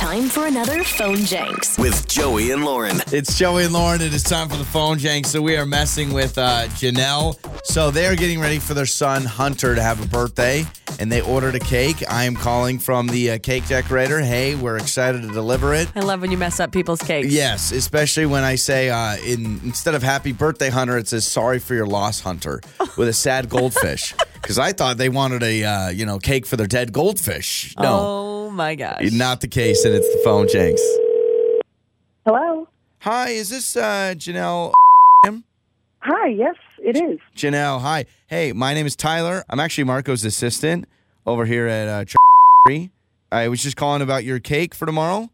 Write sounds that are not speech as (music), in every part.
Time for another phone janks. with Joey and Lauren. It's Joey and Lauren. It is time for the phone jank. So we are messing with uh, Janelle. So they are getting ready for their son Hunter to have a birthday, and they ordered a cake. I am calling from the uh, cake decorator. Hey, we're excited to deliver it. I love when you mess up people's cakes. Yes, especially when I say uh, in instead of Happy Birthday Hunter, it says Sorry for your loss, Hunter, with a sad goldfish. (laughs) Because I thought they wanted a uh, you know cake for their dead goldfish. No, Oh my gosh. not the case, and it's the phone janks. Hello. Hi, is this uh, Janelle? Hi. Yes, it is. Janelle, hi. Hey, my name is Tyler. I'm actually Marco's assistant over here at uh, Tree. I was just calling about your cake for tomorrow.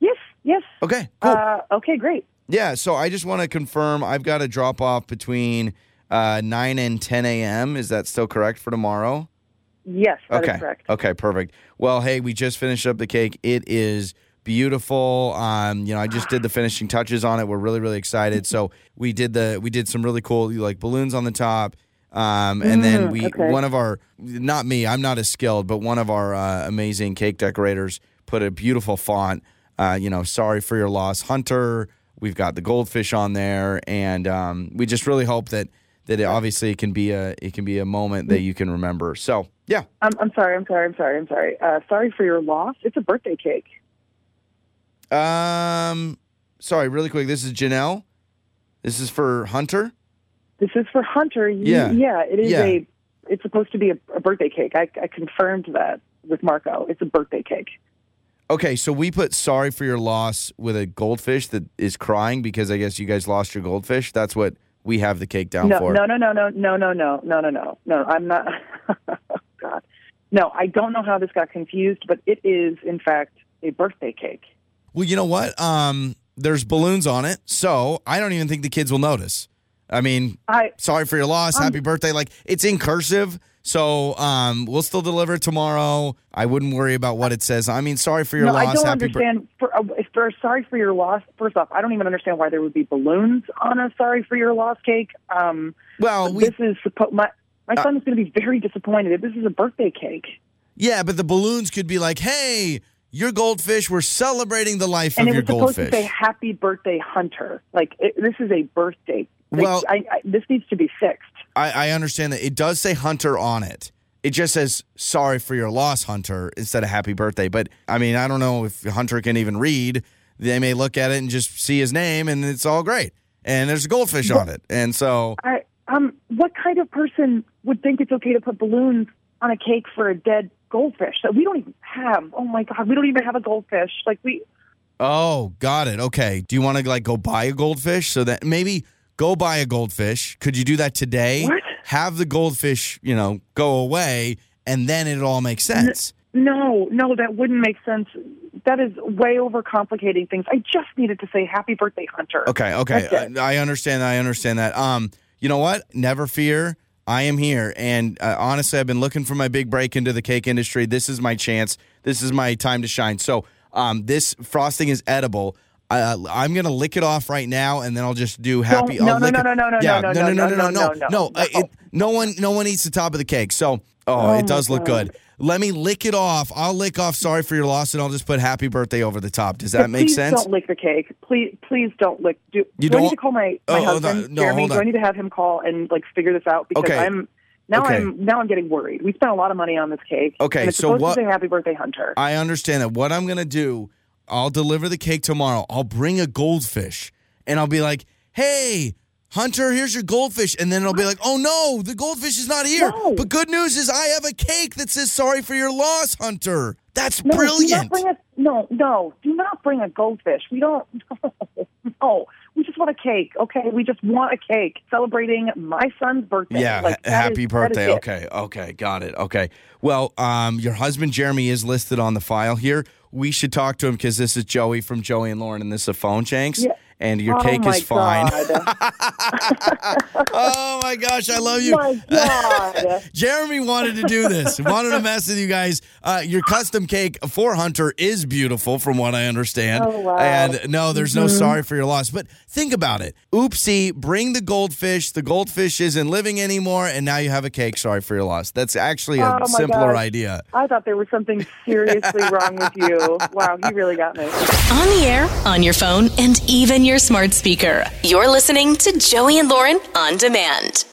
Yes. Yes. Okay, cool. Uh, okay. Great. yeah, so I just want to confirm I've got a drop off between uh, 9 and 10 a.m. Is that still correct for tomorrow? Yes, okay. correct. Okay, perfect. Well, hey, we just finished up the cake. It is beautiful. Um, you know, I just did the finishing touches on it. We're really, really excited. So (laughs) we did the we did some really cool like balloons on the top. Um, and then we okay. one of our not me, I'm not as skilled, but one of our uh, amazing cake decorators put a beautiful font. Uh, you know, sorry for your loss, Hunter. We've got the goldfish on there, and um, we just really hope that that it, obviously it can be a it can be a moment that you can remember. So yeah, I'm, I'm sorry. I'm sorry. I'm sorry. I'm sorry. Uh, sorry for your loss. It's a birthday cake. Um, sorry, really quick. This is Janelle. This is for Hunter. This is for Hunter. You- Yeah. Yeah. It is Yeah. a. It's supposed to be a, a birthday cake. I, I confirmed that with Marco. It's a birthday cake. Okay, so we put sorry for your loss with a goldfish that is crying because I guess you guys lost your goldfish. That's what we have the cake down No, for. no, no, no, no, no, no, no, no, no, no, no. I'm not. (laughs) God, no. I don't know how this got confused, but it is in fact a birthday cake. Well, you know what? Um, there's balloons on it, so I don't even think the kids will notice. I mean, I sorry for your loss. Happy birthday. Like it's in cursive. So um, we'll still deliver it tomorrow. I wouldn't worry about what it says. I mean, sorry for your no, loss. I don't Happy bir- understand. For, uh, if for sorry for your loss. First off, I don't even understand why there would be balloons on a sorry for your loss cake. Um, well, we this is supposed. My my Uh, son is going to be very disappointed. If this is a birthday cake, Yeah, but the balloons could be like, "Hey, your goldfish. We're celebrating the life and of it your was supposed goldfish." to say "Happy Birthday, Hunter." Like it, this is a birthday. Like, Well- I, I, this needs to be fixed. I, I understand that it does say Hunter on it. It just says "Sorry for your loss, Hunter" instead of "Happy Birthday." But I mean, I don't know if Hunter can even read. They may look at it and just see his name, and it's all great. And there's a goldfish on it, and so I um, what kind of person would think it's okay to put balloons on a cake for a dead goldfish that we don't even have? Oh my god, we don't even have a goldfish. Like we, oh, got it. Okay. Do you want to like go buy a goldfish so that maybe go buy a goldfish? Could you do that today? What? Have the goldfish, you know, go away, and then it all makes sense. no, no, that wouldn't make sense. That is way overcomplicating things. I just needed to say Happy Birthday, Hunter. Okay, okay. I, I understand. I understand that. Um, you know what? Never fear. I am here, and uh, honestly, I've been looking for my big break into the cake industry. This is my chance. This is my time to shine. So, um, this frosting is edible. Uh, I'm gonna lick it off right now, and then I'll just do happy. no, no, no, no, no, no, yeah, no, no, no, no, no, no, no, no, no. no. uh, it- no one, no one eats the top of the cake. So, oh, Oh it does look God. good. Let me lick it off. I'll lick off. Sorry for your loss, and I'll just put happy birthday over the top. Does that But make please sense? Don't lick the cake. Please, please don't lick. Do, You do I don't- need to call my, my Oh, husband. No, Jeremy? Do I need to have him call and like figure this out? Because Okay. I'm now Okay. I'm now I'm getting worried. We spent a lot of money on this cake. Okay, and it's so supposed what- to say Happy Birthday, Hunter. I understand that. What I'm going to do, I'll deliver the cake tomorrow. I'll bring a goldfish and I'll be like, hey, Hunter, here's your goldfish. And then it'll be like, oh no, the goldfish is not here. No. But good news is I have a cake that says sorry for your loss, Hunter. That's no, Do not brilliant. bring a, no, no, do not bring a goldfish. We don't. (laughs) No, no, we just want a cake. Okay, we just want a cake celebrating my son's birthday. Yeah, Like, ha- that is- happy is birthday. Okay, okay, got it. Okay. Well, um, your husband Jeremy is listed on the file here. We should talk to him because this is Joey from Joey and Lauren, and this is a phone Shanks. Yeah. And your oh cake is fine. (laughs) Oh my gosh, I love you. my God. (laughs) Jeremy wanted to do this. wanted to mess with you guys. Uh, your custom cake for Hunter is beautiful, from what I understand. Oh, wow. And no, there's no sorry for your loss. But think about it. Oopsie, bring the goldfish. The goldfish isn't living anymore, and now you have a cake. Sorry for your loss. That's actually a Oh, simpler gosh. idea. I thought there was something seriously wrong with you. (laughs) Wow, he really got me. On the air, on your phone, and even your smart speaker. You're listening to Joey and Lauren on demand.